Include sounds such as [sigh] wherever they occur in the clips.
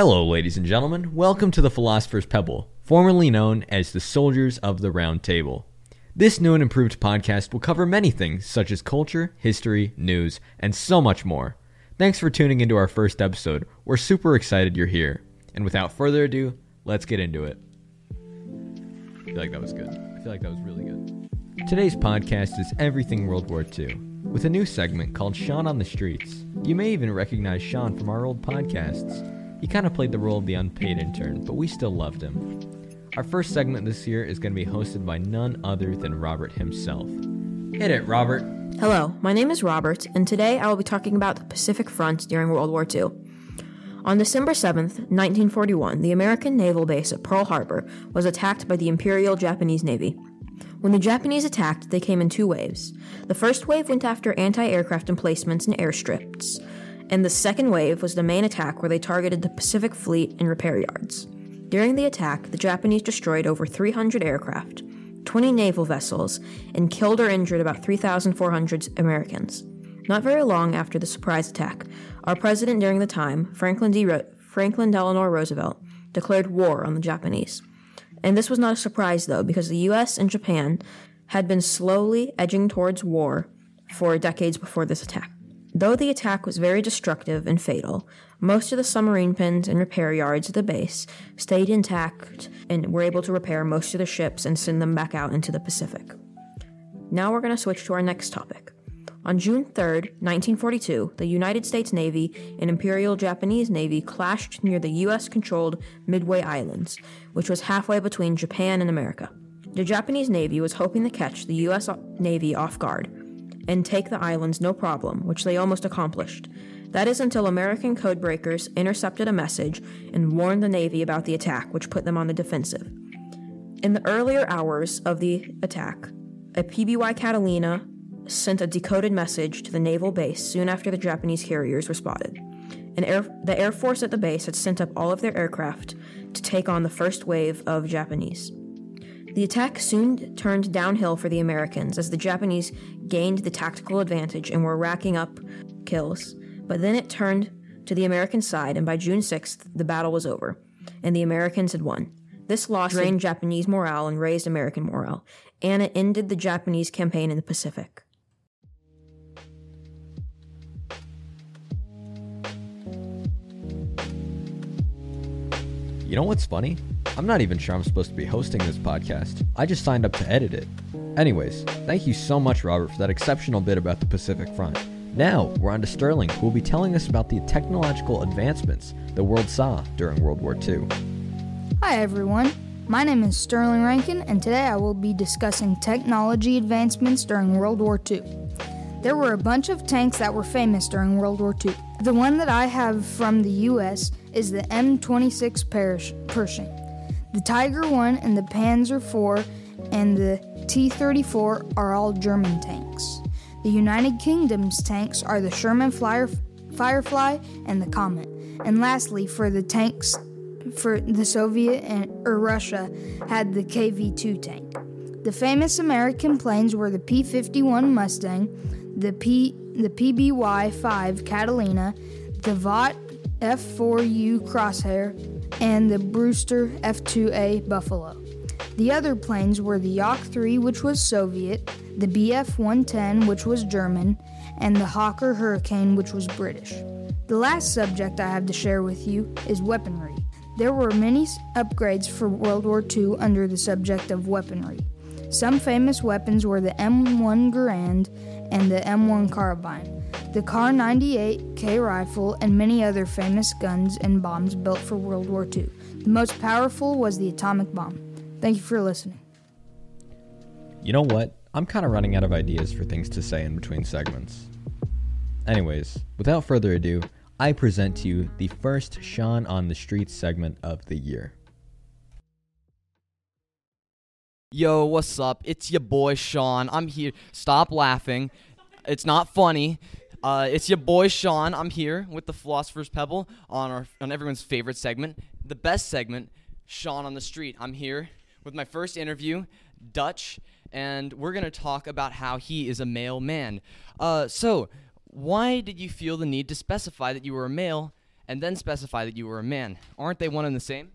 Hello, ladies and gentlemen. Welcome to the Philosopher's Pebble, formerly known as the Soldiers of the Round Table. This new and improved podcast will cover many things such as culture, history, news, and so much more. Thanks for tuning into our first episode. We're super excited you're here. And without further ado, let's get into it. I feel like that was good. I feel like that was really good. Today's podcast is Everything World War II, with a new segment called Sean on the Streets. You may even recognize Sean from our old podcasts. He kind of played the role of the unpaid intern, but we still loved him. Our first segment this year is going to be hosted by none other than Robert himself. Hit it, Robert. Hello, my name is Robert, and today I will be talking about the Pacific Front during World War II. On December 7th, 1941, the American naval base at Pearl Harbor was attacked by the Imperial Japanese Navy. When the Japanese attacked, they came in two waves. The first wave went after anti aircraft emplacements and airstrips, and the second wave was the main attack where they targeted the Pacific Fleet and repair yards. During the attack, the Japanese destroyed over 300 aircraft, 20 naval vessels, and killed or injured about 3,400 Americans. Not very long after the surprise attack, our president during the time, Franklin, D. Ro- Franklin Delano Roosevelt, declared war on the Japanese. And this was not a surprise, though, because the US and Japan had been slowly edging towards war for decades before this attack. Though the attack was very destructive and fatal, most of the submarine pens and repair yards at the base stayed intact and were able to repair most of the ships and send them back out into the Pacific. Now we're going to switch to our next topic. On June 3, 1942, the United States Navy and Imperial Japanese Navy clashed near the U.S. controlled Midway Islands, which was halfway between Japan and America. The Japanese Navy was hoping to catch the U.S. Navy off guard and take the islands no problem, which they almost accomplished. That is until American codebreakers intercepted a message and warned the Navy about the attack, which put them on the defensive. In the earlier hours of the attack, a PBY Catalina sent a decoded message to the naval base soon after the Japanese carriers were spotted. And Air, the Air Force at the base had sent up all of their aircraft to take on the first wave of Japanese. The attack soon turned downhill for the Americans as the Japanese gained the tactical advantage and were racking up kills. But then it turned to the American side, and by June 6th, the battle was over, and the Americans had won. This loss drained Japanese morale and raised American morale, and it ended the Japanese campaign in the Pacific. You know what's funny? I'm not even sure I'm supposed to be hosting this podcast. I just signed up to edit it. Anyways, thank you so much, Robert, for that exceptional bit about the Pacific Front. Now, we're on to Sterling, who will be telling us about the technological advancements the world saw during World War II. Hi, everyone. My name is Sterling Rankin, and today I will be discussing technology advancements during World War II. There were a bunch of tanks that were famous during World War II. The one that I have from the US is the M26 Pershing. The Tiger 1 and the Panzer IV and the T 34 are all German tanks. The United Kingdom's tanks are the Sherman Flyer, Firefly and the Comet. And lastly, for the tanks for the Soviet and or Russia had the KV-2 tank. The famous American planes were the P-51 Mustang, the P the PBY-5 Catalina, the Vought F4U Corsair, and the Brewster F2A Buffalo. The other planes were the Yak 3, which was Soviet, the Bf 110, which was German, and the Hawker Hurricane, which was British. The last subject I have to share with you is weaponry. There were many upgrades for World War II under the subject of weaponry. Some famous weapons were the M1 Garand and the M1 Carbine the Kar 98K rifle, and many other famous guns and bombs built for World War II. The most powerful was the atomic bomb. Thank you for listening. You know what? I'm kind of running out of ideas for things to say in between segments. Anyways, without further ado, I present to you the first Sean on the Streets segment of the year. Yo, what's up? It's your boy Sean. I'm here. Stop laughing. It's not funny. Uh, it's your boy Sean. I'm here with the Philosopher's Pebble on our on everyone's favorite segment, the best segment, Sean on the Street. I'm here with my first interview, Dutch, and we're gonna talk about how he is a male man. Uh, so, why did you feel the need to specify that you were a male, and then specify that you were a man. Aren't they one and the same?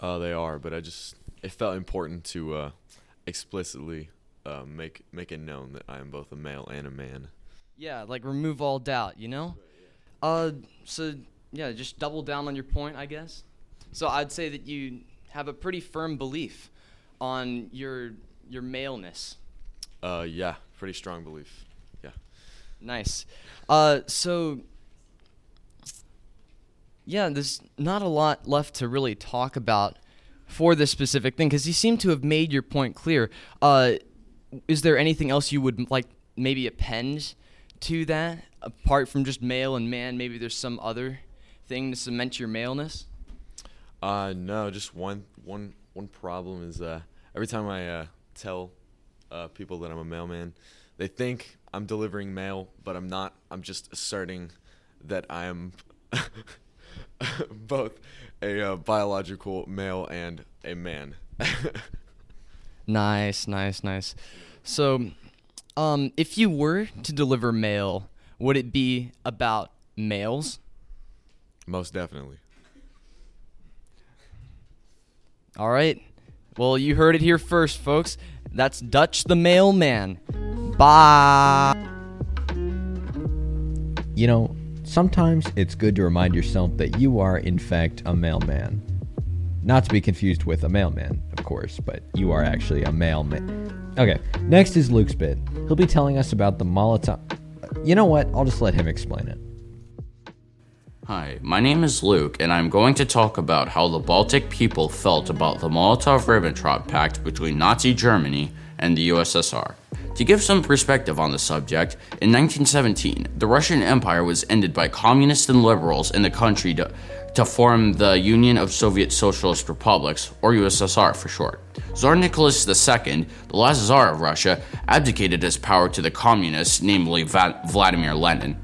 Uh, they are, but I just it felt important to uh, explicitly uh, make make it known that I am both a male and a man. Yeah, like remove all doubt, you know? Uh, so yeah, just double down on your point, I guess. So I'd say that you have a pretty firm belief on your your maleness. Uh, yeah, pretty strong belief. Yeah. Nice. Uh, so yeah, there's not a lot left to really talk about for this specific thing because you seem to have made your point clear. Uh, is there anything else you would like maybe append to that apart from just male and man? Maybe there's some other thing to cement your maleness. Uh, no, just one one one problem is uh, every time I uh, tell uh, people that I'm a mailman, they think I'm delivering mail, but I'm not. I'm just asserting that I am [laughs] both a uh, biological male and a man. [laughs] Nice, nice, nice. So, um, if you were to deliver mail, would it be about males? Most definitely. All right. Well, you heard it here first, folks. That's Dutch the mailman. Bye. You know, sometimes it's good to remind yourself that you are, in fact, a mailman. Not to be confused with a mailman, of course, but you are actually a mailman. Okay, next is Luke's bit. He'll be telling us about the Molotov. You know what? I'll just let him explain it. Hi, my name is Luke, and I'm going to talk about how the Baltic people felt about the Molotov Ribbentrop Pact between Nazi Germany and the USSR. To give some perspective on the subject, in 1917, the Russian Empire was ended by communists and liberals in the country to, to form the Union of Soviet Socialist Republics, or USSR for short. Tsar Nicholas II, the last Tsar of Russia, abdicated his power to the communists, namely Vladimir Lenin.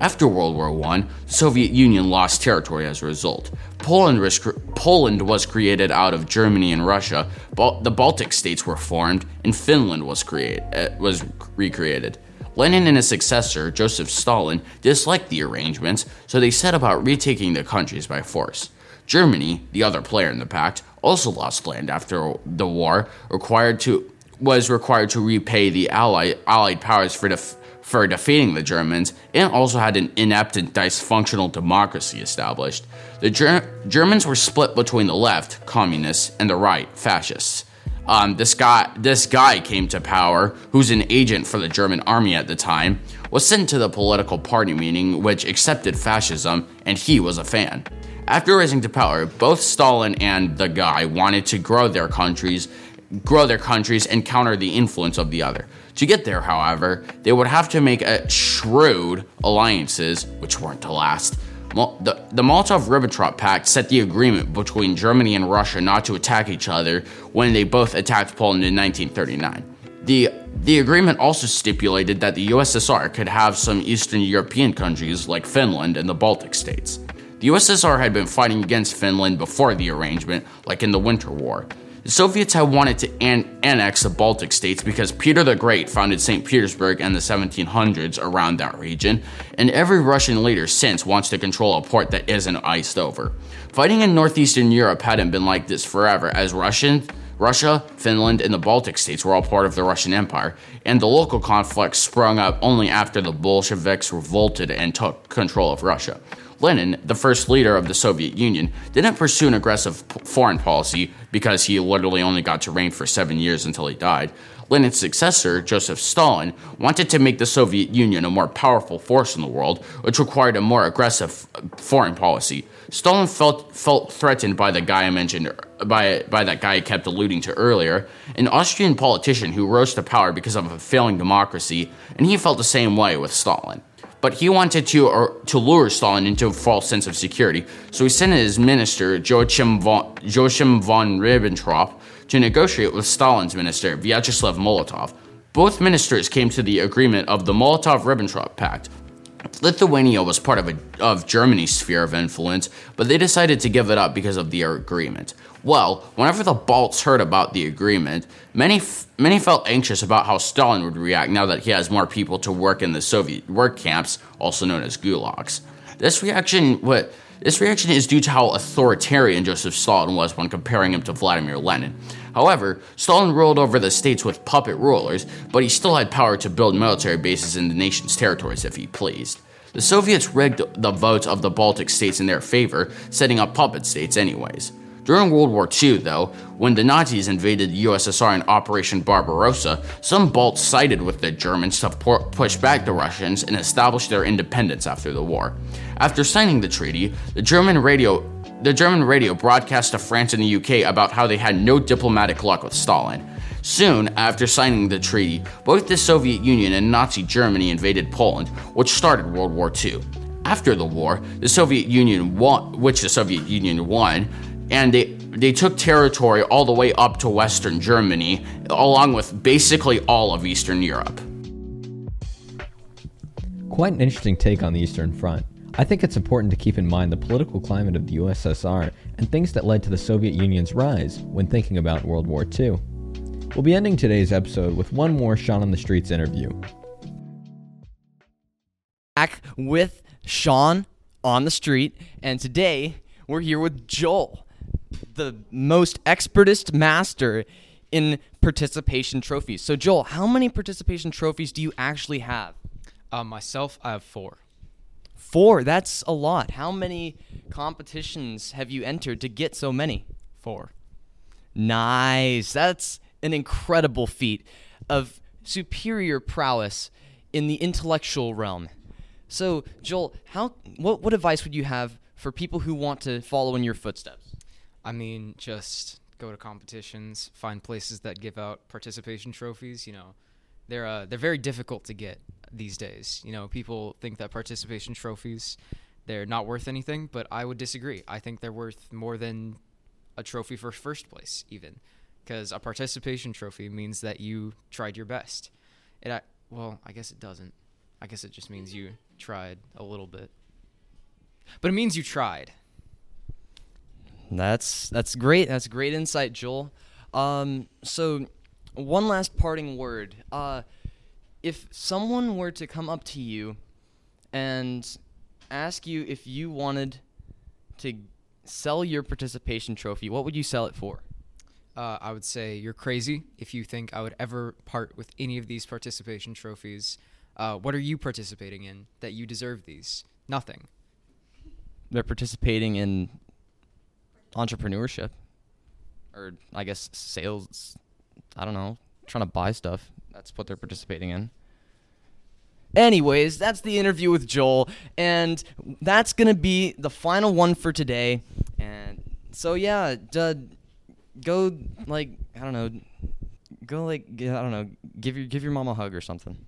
After World War I, the Soviet Union lost territory as a result. Poland was, Poland was created out of Germany and Russia, Bal- the Baltic states were formed, and Finland was, create- uh, was recreated. Lenin and his successor, Joseph Stalin, disliked the arrangements, so they set about retaking the countries by force. Germany, the other player in the pact, also lost land after the war, required to was required to repay the Allied, Allied powers for def- for defeating the Germans, and also had an inept and dysfunctional democracy established. The Ger- Germans were split between the left, communists, and the right, fascists. Um, this guy, this guy came to power, who's an agent for the German army at the time, was sent to the political party meeting which accepted fascism, and he was a fan. After rising to power, both Stalin and the guy wanted to grow their countries, grow their countries and counter the influence of the other. To get there, however, they would have to make a shrewd alliances, which weren't to last. The, the Molotov-Ribbentrop Pact set the agreement between Germany and Russia not to attack each other when they both attacked Poland in 1939. The the agreement also stipulated that the USSR could have some Eastern European countries like Finland and the Baltic states. The USSR had been fighting against Finland before the arrangement, like in the Winter War. The Soviets had wanted to an- annex the Baltic states because Peter the Great founded St. Petersburg in the 1700s around that region, and every Russian leader since wants to control a port that isn't iced over. Fighting in northeastern Europe hadn't been like this forever, as Russian, Russia, Finland, and the Baltic states were all part of the Russian Empire, and the local conflicts sprung up only after the Bolsheviks revolted and took control of Russia. Lenin, the first leader of the Soviet Union, didn't pursue an aggressive foreign policy because he literally only got to reign for seven years until he died. Lenin's successor, Joseph Stalin, wanted to make the Soviet Union a more powerful force in the world, which required a more aggressive uh, foreign policy. Stalin felt felt threatened by the guy I mentioned by by that guy I kept alluding to earlier, an Austrian politician who rose to power because of a failing democracy, and he felt the same way with Stalin. But he wanted to or, to lure Stalin into a false sense of security, so he sent his minister Joachim von, Joachim von Ribbentrop to negotiate with Stalin's minister Vyacheslav Molotov. Both ministers came to the agreement of the Molotov-Ribbentrop Pact. Lithuania was part of, a, of Germany's sphere of influence, but they decided to give it up because of the agreement. Well, whenever the Balts heard about the agreement, many f- many felt anxious about how Stalin would react now that he has more people to work in the Soviet work camps, also known as gulags. This reaction, what This reaction is due to how authoritarian Joseph Stalin was when comparing him to Vladimir Lenin. However, Stalin ruled over the states with puppet rulers, but he still had power to build military bases in the nation's territories if he pleased. The Soviets rigged the votes of the Baltic states in their favor, setting up puppet states anyways. During World War II, though, when the Nazis invaded the USSR in Operation Barbarossa, some Balts sided with the Germans to push back the Russians and establish their independence after the war. After signing the treaty, the German radio the German radio broadcast to France and the UK about how they had no diplomatic luck with Stalin. Soon after signing the treaty, both the Soviet Union and Nazi Germany invaded Poland, which started World War II. After the war, the Soviet Union won, which the Soviet Union won, and they they took territory all the way up to Western Germany, along with basically all of Eastern Europe. Quite an interesting take on the Eastern Front. I think it's important to keep in mind the political climate of the USSR and things that led to the Soviet Union's rise when thinking about World War II. We'll be ending today's episode with one more Sean on the Streets interview. Back with Sean on the street, and today we're here with Joel the most expertest master in participation trophies. So, Joel, how many participation trophies do you actually have? Uh, myself, I have four. Four? That's a lot. How many competitions have you entered to get so many? Four. Nice. That's an incredible feat of superior prowess in the intellectual realm. So, Joel, how what what advice would you have for people who want to follow in your footsteps? I mean, just go to competitions, find places that give out participation trophies. You know, they're uh, they're very difficult to get these days. You know, people think that participation trophies they're not worth anything, but I would disagree. I think they're worth more than a trophy for first place, even because a participation trophy means that you tried your best. It I, well, I guess it doesn't. I guess it just means you tried a little bit, but it means you tried. That's that's great. That's great insight, Joel. Um, so, one last parting word. Uh, if someone were to come up to you and ask you if you wanted to sell your participation trophy, what would you sell it for? Uh, I would say you're crazy if you think I would ever part with any of these participation trophies. Uh, what are you participating in that you deserve these? Nothing. They're participating in entrepreneurship or I guess sales. I don't know, trying to buy stuff. That's what they're participating in. Anyways, that's the interview with Joel, and that's gonna be the final one for today. And so yeah, go like I don't know, go like I don't know, give your give your mom a hug or something.